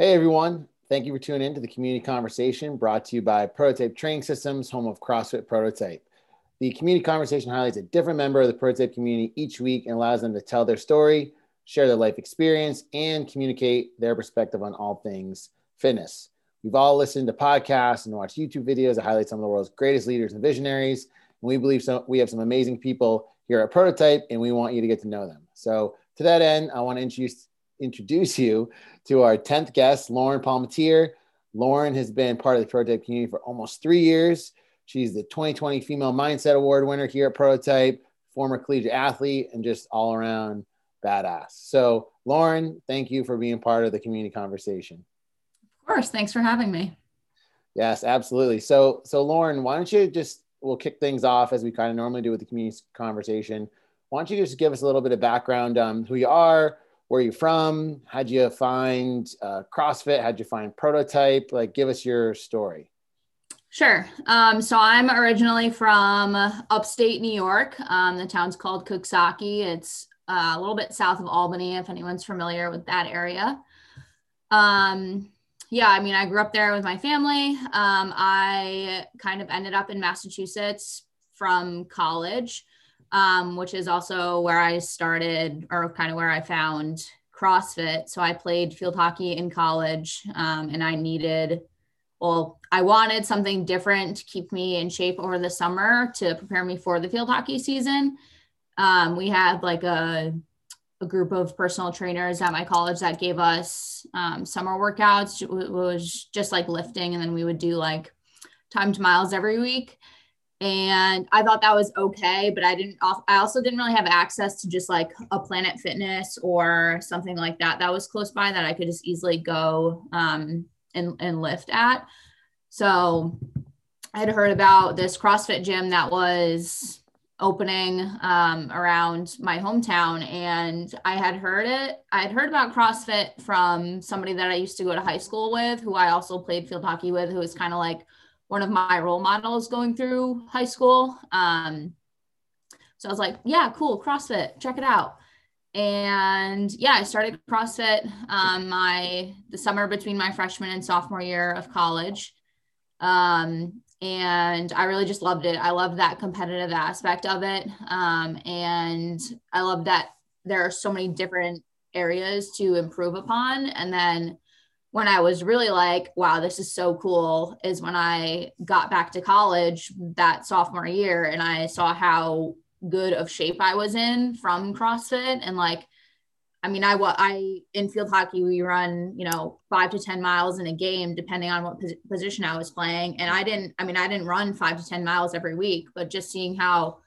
Hey everyone, thank you for tuning in to the community conversation brought to you by Prototype Training Systems, home of CrossFit Prototype. The community conversation highlights a different member of the Prototype community each week and allows them to tell their story, share their life experience, and communicate their perspective on all things fitness. We've all listened to podcasts and watched YouTube videos that highlight some of the world's greatest leaders and visionaries. And we believe so, we have some amazing people here at Prototype, and we want you to get to know them. So, to that end, I want to introduce introduce you to our 10th guest, Lauren Palmateer. Lauren has been part of the Prototype community for almost three years. She's the 2020 Female Mindset Award winner here at Prototype, former collegiate athlete, and just all around badass. So, Lauren, thank you for being part of the community conversation. Of course. Thanks for having me. Yes, absolutely. So, so Lauren, why don't you just we'll kick things off as we kind of normally do with the community conversation. Why don't you just give us a little bit of background on who you are, where are you're from, how'd you find uh, CrossFit, how'd you find Prototype? Like, give us your story. Sure. Um, so I'm originally from upstate New York. Um, the town's called Coxsackie. It's uh, a little bit south of Albany, if anyone's familiar with that area. Um, yeah, I mean, I grew up there with my family. Um, I kind of ended up in Massachusetts from college um, which is also where I started or kind of where I found CrossFit. So I played field hockey in college um, and I needed, well, I wanted something different to keep me in shape over the summer to prepare me for the field hockey season. Um, we had like a, a group of personal trainers at my college that gave us um, summer workouts. It was just like lifting, and then we would do like timed miles every week and I thought that was okay, but I didn't. I also didn't really have access to just like a Planet Fitness or something like that that was close by that I could just easily go um, and and lift at. So I had heard about this CrossFit gym that was opening um, around my hometown, and I had heard it. I had heard about CrossFit from somebody that I used to go to high school with, who I also played field hockey with, who was kind of like one of my role models going through high school. Um, so I was like, yeah, cool, CrossFit, check it out. And yeah, I started CrossFit um, my the summer between my freshman and sophomore year of college. Um, and I really just loved it. I love that competitive aspect of it. Um, and I love that there are so many different areas to improve upon. And then when I was really like, wow, this is so cool is when I got back to college that sophomore year and I saw how good of shape I was in from CrossFit. And like I mean I I in field hockey we run, you know, 5 to 10 miles in a game depending on what pos- position I was playing. And I didn't I mean I didn't run 5 to 10 miles every week, but just seeing how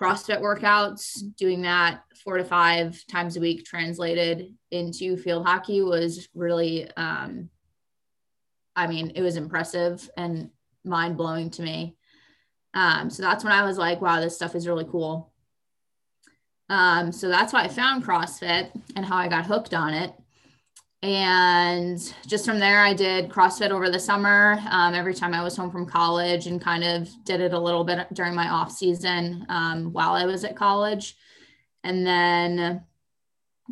CrossFit workouts, doing that four to five times a week translated into field hockey was really, um, I mean, it was impressive and mind blowing to me. Um, so that's when I was like, wow, this stuff is really cool. Um, so that's why I found CrossFit and how I got hooked on it and just from there i did crossfit over the summer um, every time i was home from college and kind of did it a little bit during my off season um, while i was at college. And then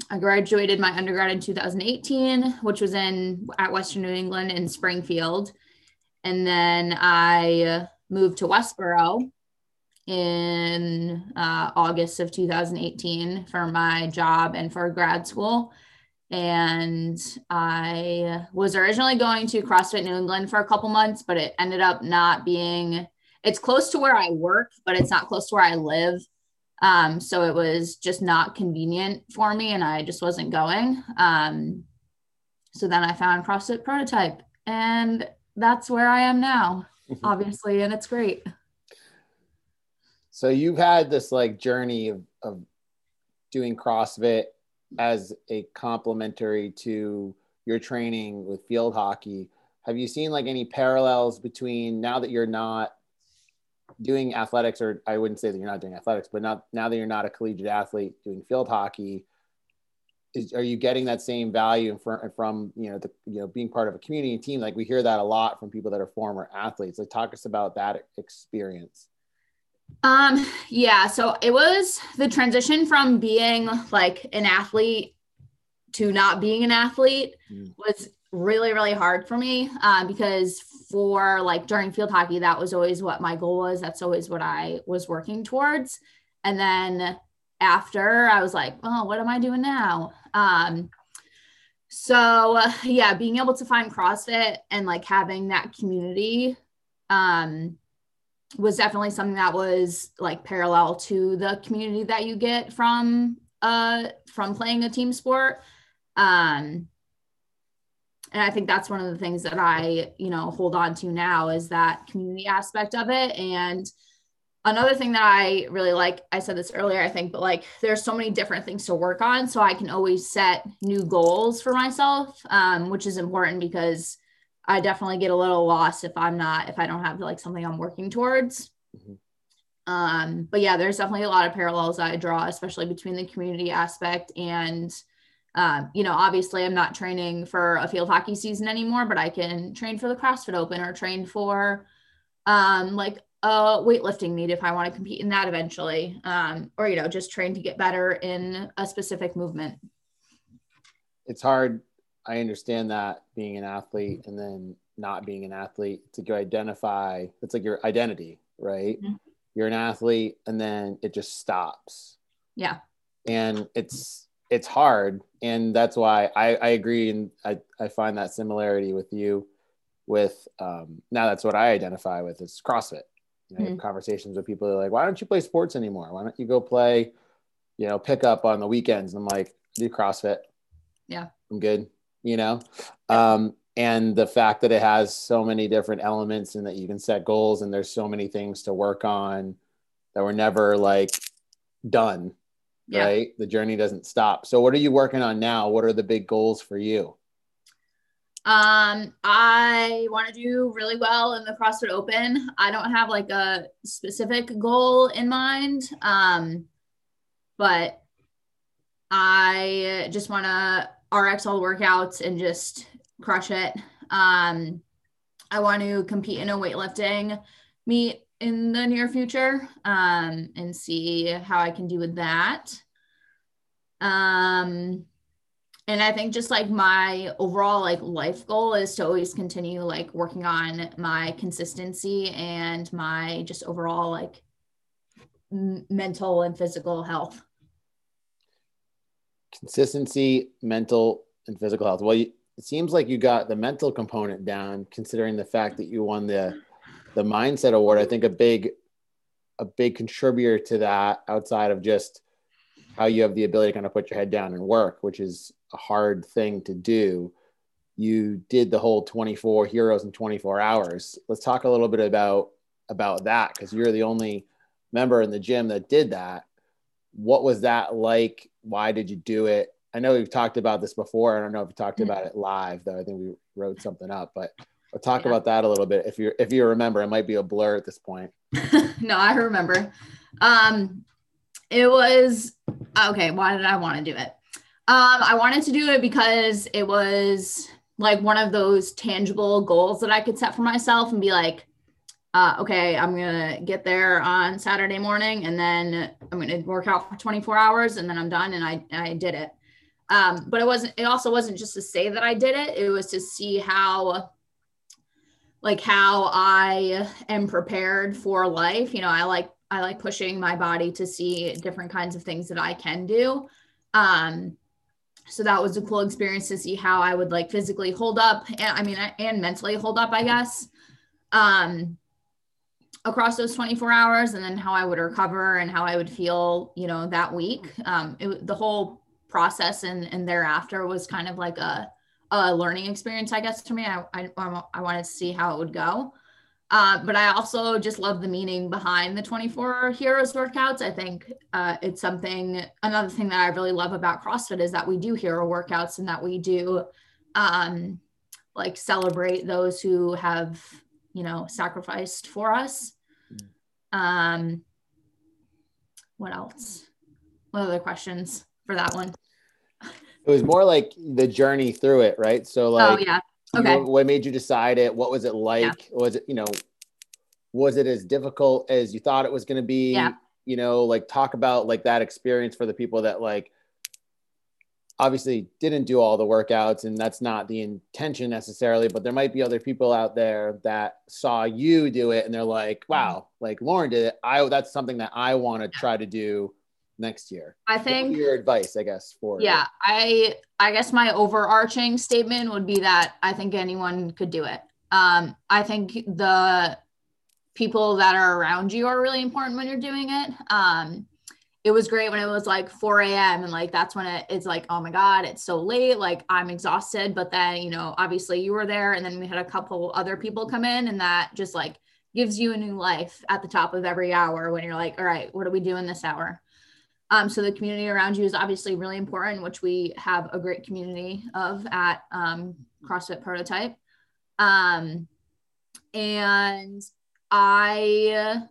i graduated my undergrad in 2018 which was in at western new england in springfield. And then i moved to westboro in uh, august of 2018 for my job and for grad school and I was originally going to CrossFit New England for a couple months, but it ended up not being. It's close to where I work, but it's not close to where I live. Um, so it was just not convenient for me, and I just wasn't going. Um, so then I found CrossFit Prototype, and that's where I am now, obviously, and it's great. So you've had this like journey of, of doing CrossFit as a complementary to your training with field hockey. Have you seen like any parallels between now that you're not doing athletics or i wouldn't say that you're not doing athletics but not now that you're not a collegiate athlete doing field hockey is, are you getting that same value from, from you know the you know being part of a community team? Like we hear that a lot from people that are former athletes. Like talk us about that experience um, yeah, so it was the transition from being like an athlete to not being an athlete mm. was really, really hard for me uh, because for like during field hockey, that was always what my goal was. That's always what I was working towards. And then after, I was like, oh, what am I doing now? Um, so uh, yeah, being able to find CrossFit and like having that community um, was definitely something that was like parallel to the community that you get from uh from playing a team sport. Um and i think that's one of the things that i you know hold on to now is that community aspect of it. And another thing that i really like i said this earlier i think but like there's so many different things to work on. So i can always set new goals for myself um, which is important because I definitely get a little lost if I'm not if I don't have like something I'm working towards. Mm-hmm. Um, but yeah, there's definitely a lot of parallels I draw, especially between the community aspect and um, you know, obviously I'm not training for a field hockey season anymore, but I can train for the CrossFit Open or train for um, like a weightlifting meet if I want to compete in that eventually, um, or you know, just train to get better in a specific movement. It's hard I understand that being an athlete and then not being an athlete to identify it's like your identity, right? Mm-hmm. You're an athlete and then it just stops. Yeah. And it's it's hard. And that's why I, I agree and I, I find that similarity with you with um now that's what I identify with is CrossFit. You know, mm-hmm. conversations with people are like, why don't you play sports anymore? Why don't you go play, you know, pick up on the weekends? And I'm like, do CrossFit. Yeah. I'm good you know? Um, and the fact that it has so many different elements and that you can set goals and there's so many things to work on that were never like done yeah. right? The journey doesn't stop. So what are you working on now? What are the big goals for you? Um i want to do really well in the crossfit open. I don't have like a specific goal in mind um but i just want to RX all workouts and just crush it. Um, I want to compete in a weightlifting meet in the near future um, and see how I can do with that. Um, and I think just like my overall like life goal is to always continue like working on my consistency and my just overall like m- mental and physical health consistency, mental, and physical health. Well, you, it seems like you got the mental component down, considering the fact that you won the the mindset award. I think a big a big contributor to that, outside of just how you have the ability to kind of put your head down and work, which is a hard thing to do. You did the whole 24 heroes in 24 hours. Let's talk a little bit about about that because you're the only member in the gym that did that. What was that like? Why did you do it? I know we've talked about this before. I don't know if you talked mm-hmm. about it live, though. I think we wrote something up, but we'll talk yeah. about that a little bit. If you if you remember, it might be a blur at this point. no, I remember. Um, it was okay. Why did I want to do it? Um, I wanted to do it because it was like one of those tangible goals that I could set for myself and be like, uh, okay, I'm gonna get there on Saturday morning, and then I'm gonna work out for 24 hours, and then I'm done, and I I did it. Um, but it wasn't. It also wasn't just to say that I did it. It was to see how, like, how I am prepared for life. You know, I like I like pushing my body to see different kinds of things that I can do. Um, so that was a cool experience to see how I would like physically hold up, and I mean, and mentally hold up, I guess. Um, across those 24 hours and then how I would recover and how I would feel, you know, that week. Um, it, the whole process and, and thereafter was kind of like a, a learning experience, I guess, to me. I, I, I wanted to see how it would go. Uh, but I also just love the meaning behind the 24 heroes workouts. I think uh, it's something, another thing that I really love about CrossFit is that we do hero workouts and that we do um, like celebrate those who have, you know, sacrificed for us. Um, what else? What other questions for that one? It was more like the journey through it, right? So, oh, like, oh yeah, okay. You, what made you decide it? What was it like? Yeah. Was it, you know, was it as difficult as you thought it was going to be? Yeah. You know, like talk about like that experience for the people that like obviously didn't do all the workouts and that's not the intention necessarily but there might be other people out there that saw you do it and they're like mm-hmm. wow like lauren did it. I that's something that i want to try to do next year. I think your advice i guess for yeah i i guess my overarching statement would be that i think anyone could do it. Um i think the people that are around you are really important when you're doing it. Um it was great when it was like 4 a.m. and like that's when it, it's like, oh my God, it's so late. Like I'm exhausted. But then, you know, obviously you were there and then we had a couple other people come in and that just like gives you a new life at the top of every hour when you're like, all right, what do we do in this hour? Um, so the community around you is obviously really important, which we have a great community of at um, CrossFit Prototype. Um, and I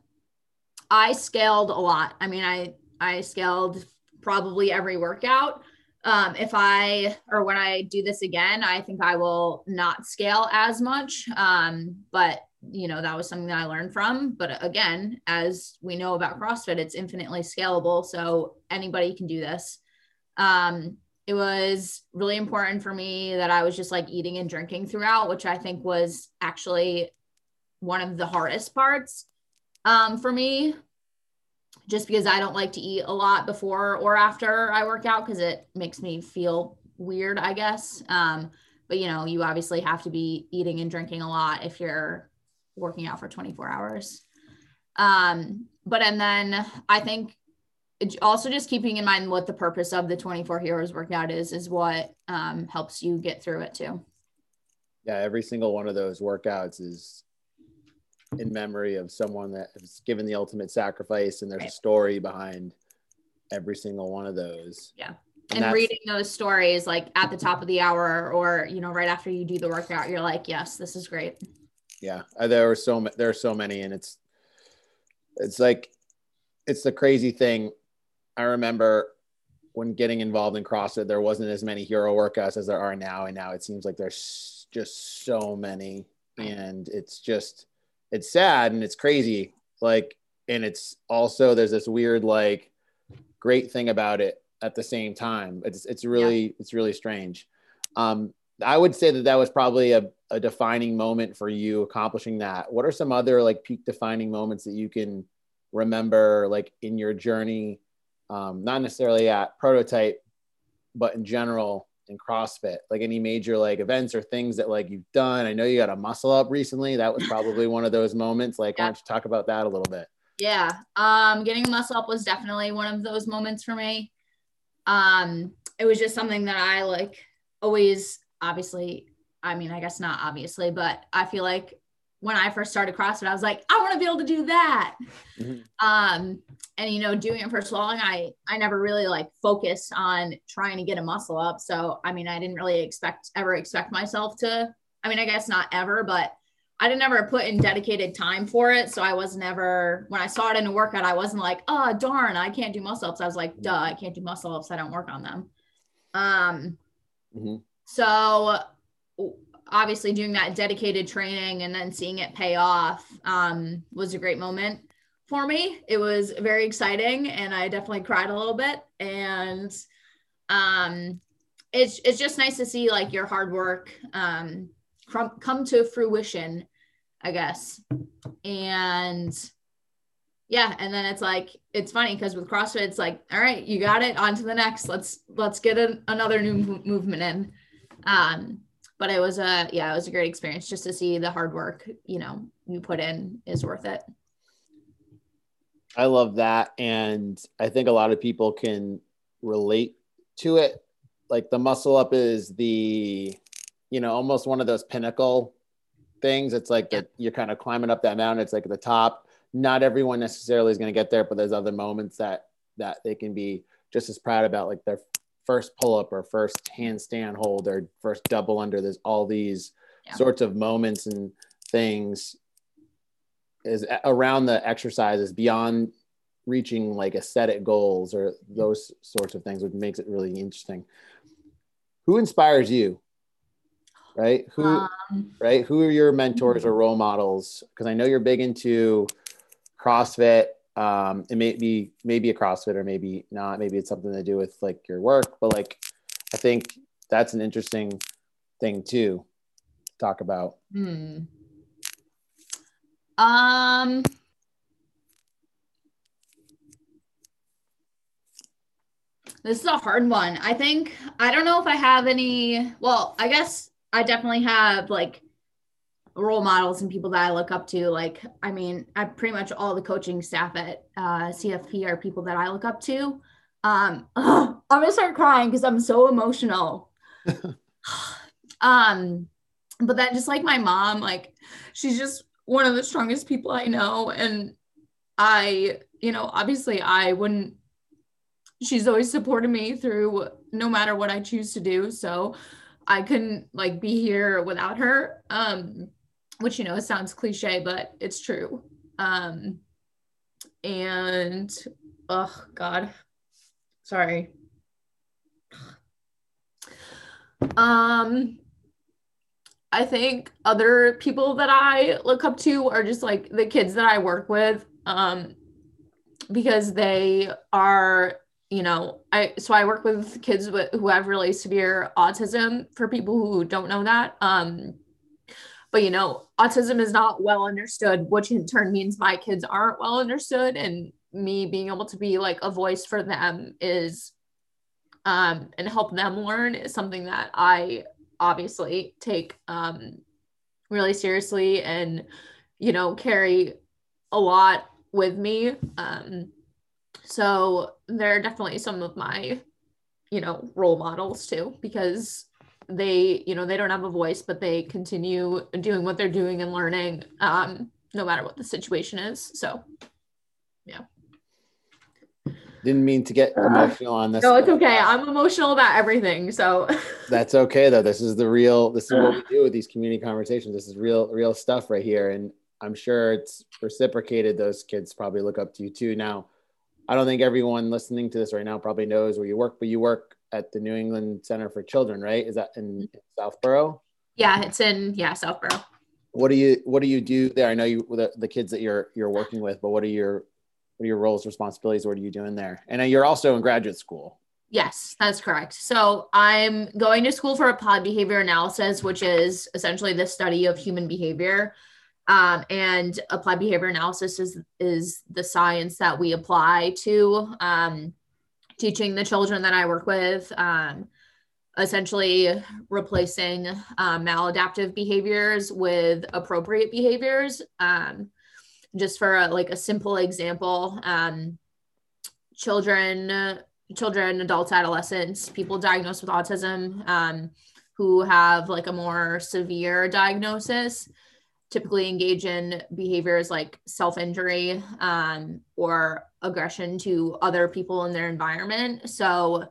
I scaled a lot. I mean, I I scaled probably every workout. Um, if I or when I do this again, I think I will not scale as much. Um, but you know, that was something that I learned from. But again, as we know about CrossFit, it's infinitely scalable. So anybody can do this. Um, it was really important for me that I was just like eating and drinking throughout, which I think was actually one of the hardest parts um, for me just because I don't like to eat a lot before or after I work out because it makes me feel weird, I guess. Um, but you know, you obviously have to be eating and drinking a lot if you're working out for 24 hours. Um, but and then I think also just keeping in mind what the purpose of the 24 heroes workout is is what um, helps you get through it too. Yeah, every single one of those workouts is in memory of someone that has given the ultimate sacrifice and there's right. a story behind every single one of those yeah and, and reading those stories like at the top of the hour or you know right after you do the workout you're like yes this is great yeah uh, there are so there are so many and it's it's like it's the crazy thing i remember when getting involved in CrossFit, there wasn't as many hero workouts as there are now. And now it seems like there's just so many. And it's just, it's sad and it's crazy. Like, and it's also there's this weird like great thing about it at the same time. It's it's really yeah. it's really strange. Um, I would say that that was probably a, a defining moment for you accomplishing that. What are some other like peak defining moments that you can remember like in your journey, um, not necessarily at prototype, but in general in CrossFit? Like any major like events or things that like you've done? I know you got a muscle up recently. That was probably one of those moments. Like, yeah. why don't you talk about that a little bit? Yeah. Um, getting a muscle up was definitely one of those moments for me. Um, it was just something that I like always obviously, I mean, I guess not obviously, but I feel like when I first started CrossFit, I was like, I want to be able to do that. Mm-hmm. Um, and you know, doing it for so long, I I never really like focused on trying to get a muscle up. So I mean, I didn't really expect ever expect myself to. I mean, I guess not ever, but I didn't ever put in dedicated time for it. So I was never when I saw it in a workout, I wasn't like, oh darn, I can't do muscle ups. I was like, duh, I can't do muscle ups. I don't work on them. Um, mm-hmm. so obviously doing that dedicated training and then seeing it pay off um, was a great moment for me. It was very exciting and I definitely cried a little bit. And um, it's, it's just nice to see like your hard work um, come, come to fruition, I guess. And yeah, and then it's like it's funny because with CrossFit, it's like, all right, you got it, on to the next. Let's let's get a, another new movement in. Um, but it was a yeah it was a great experience just to see the hard work you know you put in is worth it. I love that and i think a lot of people can relate to it. Like the muscle up is the you know almost one of those pinnacle things. It's like yeah. that you're kind of climbing up that mountain. It's like at the top. Not everyone necessarily is going to get there but there's other moments that that they can be just as proud about like their first pull up or first handstand hold or first double under. There's all these yeah. sorts of moments and things is around the exercises beyond reaching like aesthetic goals or those sorts of things, which makes it really interesting. Who inspires you? Right? Who um, right? Who are your mentors or role models? Because I know you're big into CrossFit um, it may be maybe a CrossFit or maybe not. Maybe it's something to do with like your work, but like I think that's an interesting thing too to talk about. Hmm. Um. This is a hard one. I think I don't know if I have any. Well, I guess I definitely have like role models and people that I look up to. Like, I mean, I pretty much all the coaching staff at uh, CFP are people that I look up to. Um, I'm gonna start crying because I'm so emotional. um, but then just like my mom, like she's just one of the strongest people I know, and I, you know, obviously I wouldn't. She's always supported me through no matter what I choose to do. So I couldn't like be here without her. Um, which you know it sounds cliche but it's true. Um and oh god. Sorry. Um i think other people that i look up to are just like the kids that i work with um because they are you know i so i work with kids with, who have really severe autism for people who don't know that. Um but you know autism is not well understood. Which in turn means my kids aren't well understood and me being able to be like a voice for them is um and help them learn is something that i obviously take um really seriously and you know carry a lot with me. Um so they're definitely some of my you know role models too because they you know they don't have a voice but they continue doing what they're doing and learning um no matter what the situation is so yeah. Didn't mean to get uh, emotional on this no it's okay. Uh, i'm emotional about everything so. That's okay though. This is the real this is what uh. we do with these community conversations. This is real real stuff right here and i'm sure it's reciprocated. Those kids probably look up to you too. Now i don't think everyone listening to this right now probably knows where you work but you work at the New England Center for Children, right? Is that in, in Southborough? Yeah, it's in yeah Southborough. What do you What do you do there? I know you the, the kids that you're you're working with, but what are your what are your roles, responsibilities? What are you doing there? And you're also in graduate school. Yes, that's correct. So I'm going to school for applied behavior analysis, which is essentially the study of human behavior. Um, and applied behavior analysis is is the science that we apply to um, teaching the children that I work with, um, essentially replacing um, maladaptive behaviors with appropriate behaviors. Um, just for a, like a simple example, um, children, children, adults, adolescents, people diagnosed with autism um, who have like a more severe diagnosis typically engage in behaviors like self injury um, or aggression to other people in their environment. So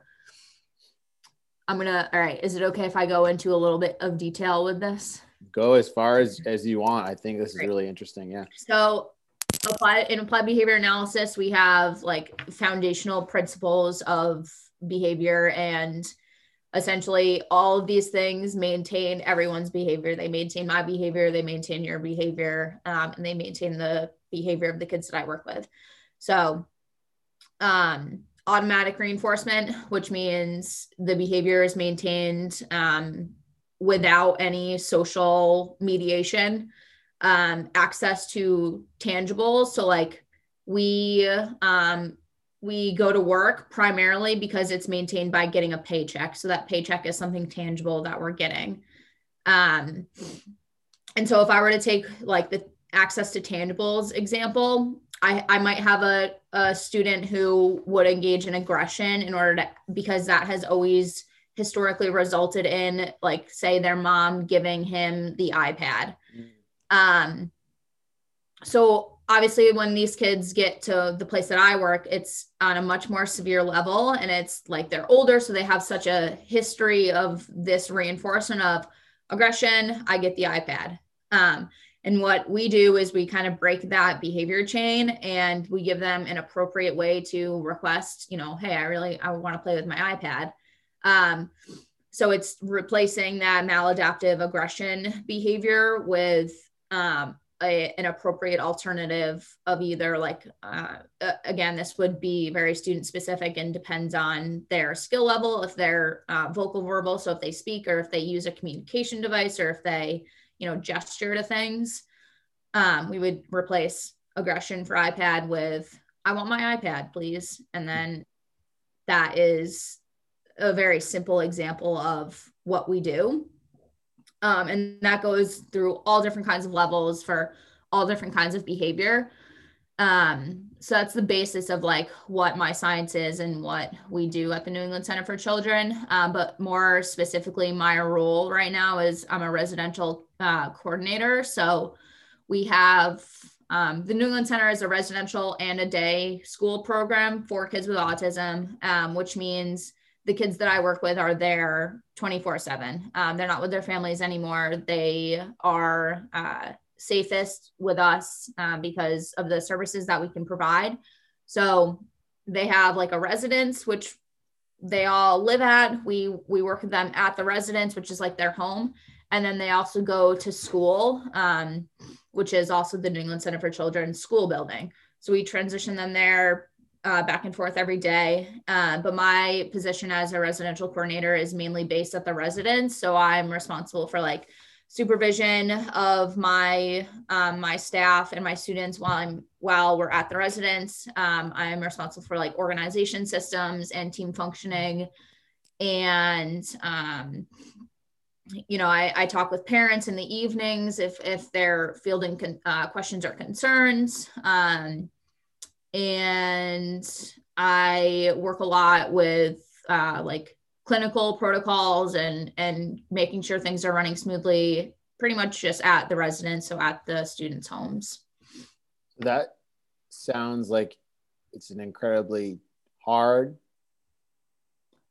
I'm gonna. All right, is it okay if I go into a little bit of detail with this? Go as far as as you want. I think this is really interesting. Yeah. So apply in applied behavior analysis, we have like foundational principles of behavior and essentially all of these things maintain everyone's behavior. They maintain my behavior they maintain your behavior um, and they maintain the behavior of the kids that i work with. So um, automatic reinforcement which means the behavior is maintained um, without any social mediation um, access to tangibles. So like we um, we go to work primarily because it's maintained by getting a paycheck. So that paycheck is something tangible that we're getting. Um, and so if I were to take like the access to tangibles example, I, I might have a, a student who would engage in aggression in order to, because that has always historically resulted in like, say their mom giving him the iPad. Mm. Um, so obviously when these kids get to the place that I work, it's on a much more severe level and it's like they're older. So they have such a history of this reinforcement of aggression. I get the iPad. Um, and what we do is we kind of break that behavior chain and we give them an appropriate way to request, you know, hey, I really I want to play with my iPad. Um, so it's replacing that maladaptive aggression behavior with um, a, an appropriate alternative of either like uh, again this would be very student specific and depends on their skill level if they're uh, vocal verbal so if they speak or if they use a communication device or if they you know gesture to things um, we would replace aggression for ipad with i want my ipad please and then that is a very simple example of what we do um, and that goes through all different kinds of levels for all different kinds of behavior. Um, so that's the basis of like what my science is and what we do at the New England Center for Children. Um, but more specifically, my role right now is I'm a residential uh, coordinator. So we have um, the New England Center is a residential and a day school program for kids with autism, um, which means the kids that I work with are there 24 um, 7. They're not with their families anymore. They are uh, safest with us uh, because of the services that we can provide. So they have like a residence, which they all live at. We we work with them at the residence, which is like their home, and then they also go to school, um, which is also the New England Center for Children school building. So we transition them there uh, back and forth every day. Uh, but my position as a residential coordinator is mainly based at the residence. So I'm responsible for like supervision of my um, my staff and my students while I'm while we're at the residence. Um, I'm responsible for like organization systems and team functioning, and um, you know I, I talk with parents in the evenings if if they're fielding con- uh, questions or concerns. Um, and I work a lot with uh, like clinical protocols and and making sure things are running smoothly pretty much just at the residence so at the students homes. That sounds like it's an incredibly hard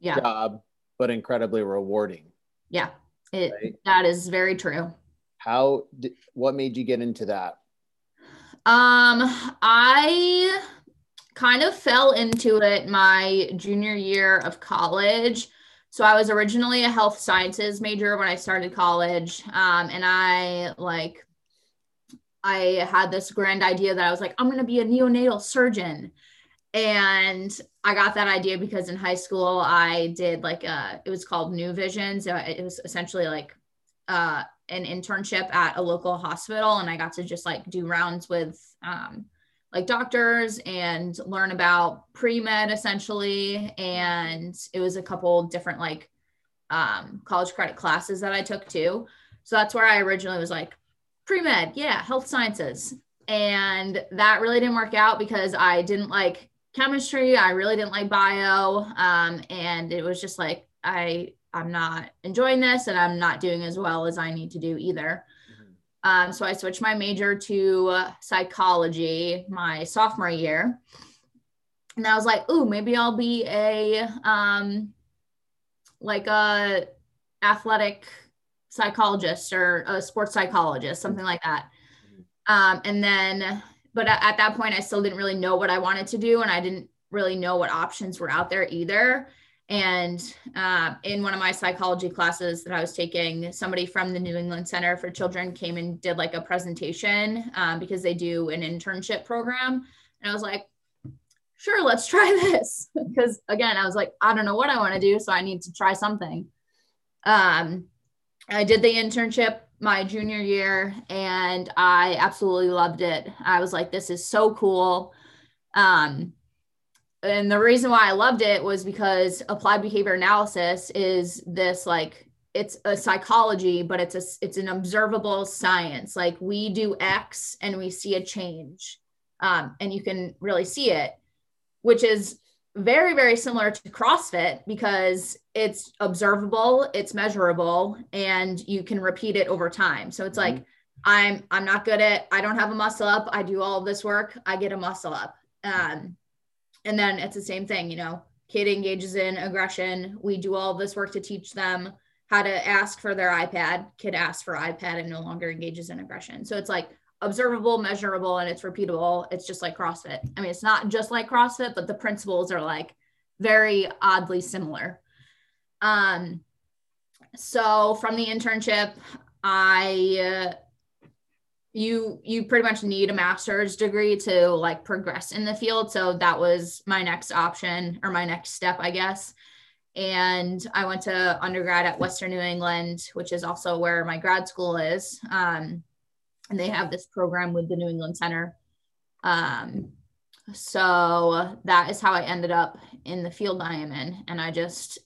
yeah. job but incredibly rewarding. Yeah. It right? that is very true. How did, what made you get into that? Um, I kind of fell into it my junior year of college. So I was originally a health sciences major when I started college. Um, and I like, I had this grand idea that I was like, I'm going to be a neonatal surgeon. And I got that idea because in high school I did like a, it was called New Vision. So it was essentially like uh, an internship at a local hospital and I got to just like do rounds with um, like doctors and learn about pre-med essentially and it was a couple different like um, college credit classes that I took too. So that's where I originally was like pre-med, yeah, health sciences. And that really didn't work out because I didn't like chemistry. I really didn't like bio. Um, and it was just like I I'm not enjoying this and I'm not doing as well as I need to do either. Um, so I switched my major to psychology my sophomore year. And I was like, ooh, maybe I'll be a um, like a athletic psychologist or a sports psychologist, something like that. Mm-hmm. Um, and then, but at that point, I still didn't really know what I wanted to do, and I didn't really know what options were out there either. And uh, in one of my psychology classes that I was taking, somebody from the New England Center for Children came and did like a presentation um, because they do an internship program. And I was like, sure, let's try this. because again, I was like, I don't know what I want to do. So I need to try something. Um, I did the internship my junior year and I absolutely loved it. I was like, this is so cool. Um, and the reason why I loved it was because applied behavior analysis is this like it's a psychology but it's a it's an observable science. Like we do x and we see a change um, and you can really see it which is very very similar to crossfit because it's observable it's measurable and you can repeat it over time. So it's mm-hmm. like i'm i'm not good at i don't have a muscle up i do all this work i get a muscle up. Um, and then it's the same thing, you know, kid engages in aggression. We do all this work to teach them how to ask for their iPad. Kid asks for iPad and no longer engages in aggression. So it's like observable, measurable, and it's repeatable. It's just like CrossFit. I mean, it's not just like CrossFit, but the principles are like very oddly similar. Um, so from the internship, I uh, you you pretty much need a master's degree to like progress in the field. So that was my next option or my next step i guess. And i went to undergrad at western new england which is also where my grad school is. Um, and they have this program with the new england center. Um, so that is how i ended up in the field i am in. And i just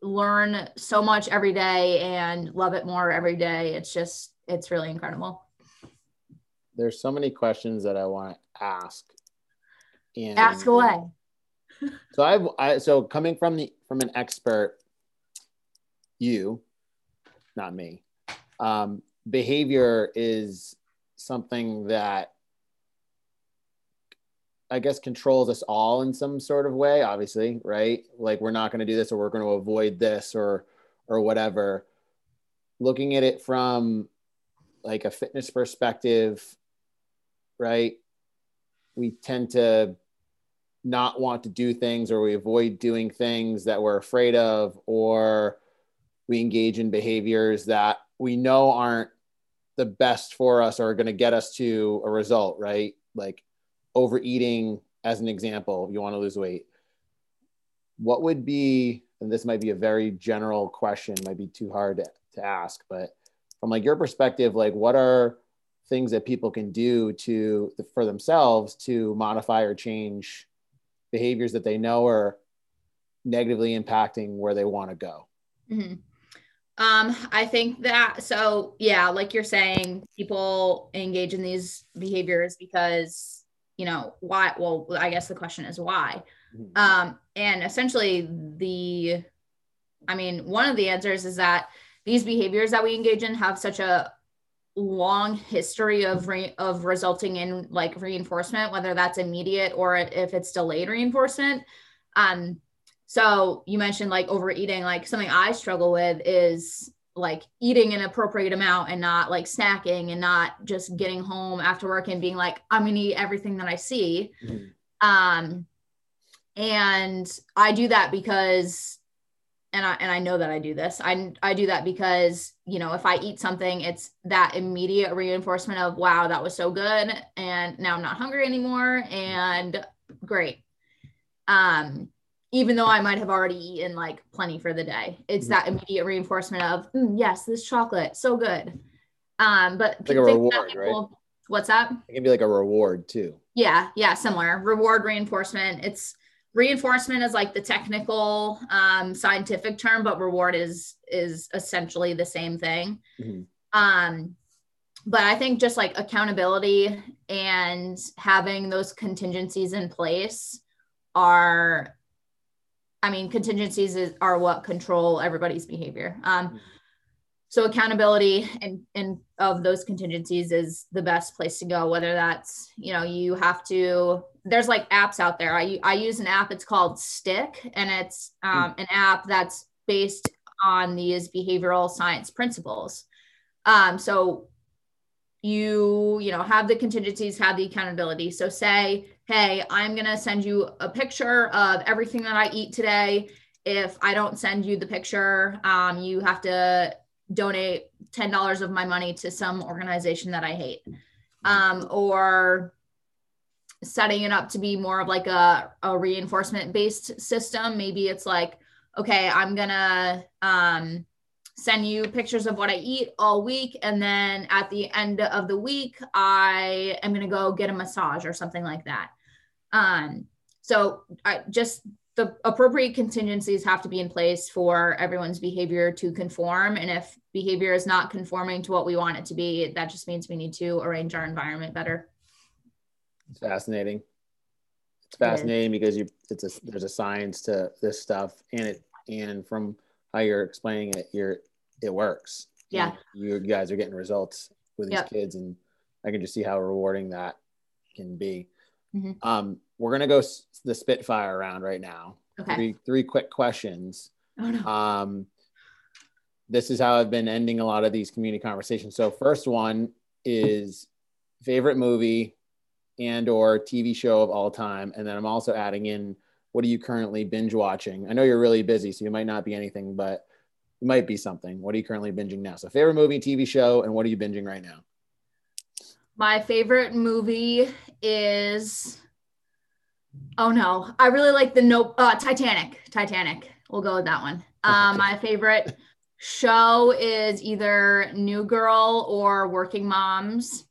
learn so much every day and love it more every day. It's just it's really incredible there's so many questions that I want to ask. And ask away. so I've I so coming from the from an expert, you, not me. Um, behavior is something that I guess controls us all in some sort of way, obviously, right? Like we're not going to do this or we're going to avoid this or or whatever. Looking at it from like a fitness perspective, right? We tend to not want to do things or we avoid doing things that we're afraid of or we engage in behaviors that we know aren't the best for us or are going to get us to a result, right? Like overeating, as an example, you want to lose weight. What would be, and this might be a very general question, might be too hard to, to ask, but from like your perspective, like what are things that people can do to for themselves to modify or change behaviors that they know are negatively impacting where they want to go mm-hmm. um, i think that so yeah like you're saying people engage in these behaviors because you know why well i guess the question is why mm-hmm. um, and essentially the i mean one of the answers is that these behaviors that we engage in have such a long history of re- of resulting in like reinforcement whether that's immediate or if it's delayed reinforcement. Um so you mentioned like overeating. Like something i struggle with is like eating an appropriate amount and not like snacking and not just getting home after work and being like i'm gonna eat everything that i see. Mm-hmm. um and i do that because and I and I know that I do this. I I do that because you know if I eat something, it's that immediate reinforcement of wow that was so good, and now I'm not hungry anymore, and great. Um, even though I might have already eaten like plenty for the day, it's that immediate reinforcement of mm, yes, this chocolate so good. Um, but like a reward, right? What's up? It can be like a reward too. Yeah, yeah, similar reward reinforcement. It's reinforcement is like the technical um, scientific term but reward is is essentially the same thing. Mm-hmm. um, but i think just like accountability and having those contingencies in place are i mean contingencies is, are what control everybody's behavior. Um, mm-hmm so accountability and, and of those contingencies is the best place to go whether that's you know you have to there's like apps out there. I, I use an app it's called stickK and it's um, an app that's based on these behavioral science principles. Um, so you you know have the contingencies have the accountability. So say hey i'm going to send you a picture of everything that i eat today. If i don't send you the picture um, you have to donate $10 of my money to some organization that I hate. Um, or setting it up to be more of like a, a reinforcement based system. Maybe it's like, okay, I'm gonna um, send you pictures of what I eat all week. And then at the end of the week, I am gonna go get a massage or something like that. Um, so I just the appropriate contingencies have to be in place for everyone's behavior to conform. And if behavior is not conforming to what we want it to be, that just means we need to arrange our environment better. It's fascinating. It's fascinating it because you it's a there's a science to this stuff and it and from how you're explaining it, you're it works. Yeah. You, you guys are getting results with these yep. kids and I can just see how rewarding that can be. Mm-hmm. Um, we're gonna go s- the Spitfire round right now. Okay. Three three quick questions. Oh, no. Um, this is how I've been ending a lot of these community conversations. So first one is favorite movie and or TV show of all time, and then I'm also adding in what are you currently binge watching? I know you're really busy, so you might not be anything, but it might be something. What are you currently binging now? So favorite movie, TV show, and what are you binging right now? My favorite movie is. Oh no, I really like the no uh, Titanic. Titanic. We'll go with that one. Um, my favorite show is either New Girl or Working Moms,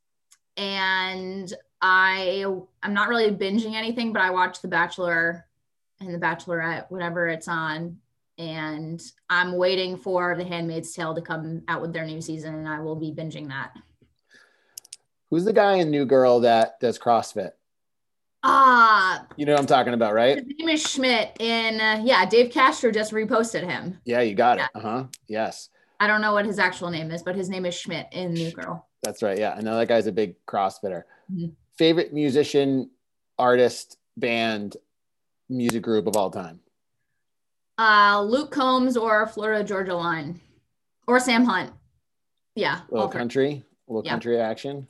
and I I'm not really binging anything, but I watch The Bachelor and The Bachelorette whenever it's on, and I'm waiting for The Handmaid's Tale to come out with their new season, and I will be binging that. Who's the guy in New Girl that does CrossFit? Ah, You know what I'm talking about, right? his name is Schmidt. In uh, yeah, Dave Castro just reposted him. Yeah, you got it. Uh huh. Yes, I don't know what his actual name is, but his name is Schmidt in New Girl. that's right. Yeah, I know that guy's a big CrossFitter. Mhm. Favorite musician, artist, band, music group of all time? Uh, Luke Combs or Florida Georgia Line, or Sam Hunt. Yeah, little country, little Yeah. country action.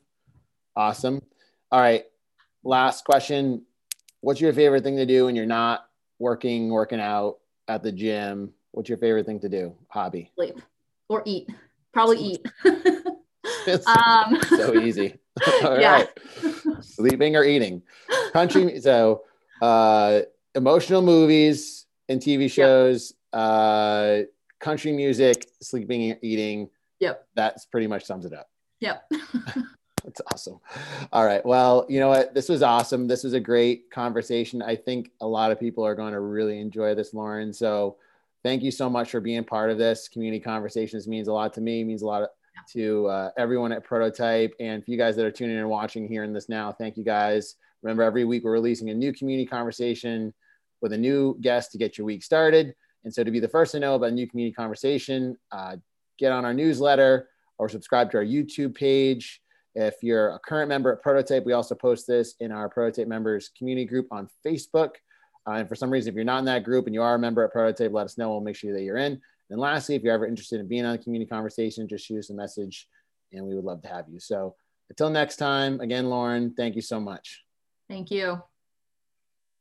Awesome. All right. Last question. What's your favorite thing to do when you're not working, working out at the gym? What's your favorite thing to do? Hobby. sleep or eat. Probably eat. It's um, so easy. All Yeah. right. Sleeping or eating. Country. So, uh, emotional movies and TV shows, uh, country music, sleeping, eating. Yep. That's pretty much sums it up. Yep. That's awesome. All right. Well, you know what? This was awesome. This was a great conversation. I think a lot of people are going to really enjoy this, Lauren. So thank you so much for being part of this. Community conversations means a lot to me, means a lot to uh, everyone at Prototype. And for you guys that are tuning in and watching, hearing this now, thank you guys. Remember, every week we're releasing a new community conversation with a new guest to get your week started. And so to be the first to know about a new community conversation, uh, get on our newsletter or subscribe to our YouTube page. If you're a current member at Prototype, we also post this in our Prototype members community group on Facebook. Uh, and for some reason, if you're not in that group and you are a member at Prototype, let us know. We'll make sure that you're in. And lastly, if you're ever interested in being on the community conversation, just shoot us a message and we would love to have you. So until next time, again, Lauren, thank you so much. Thank you.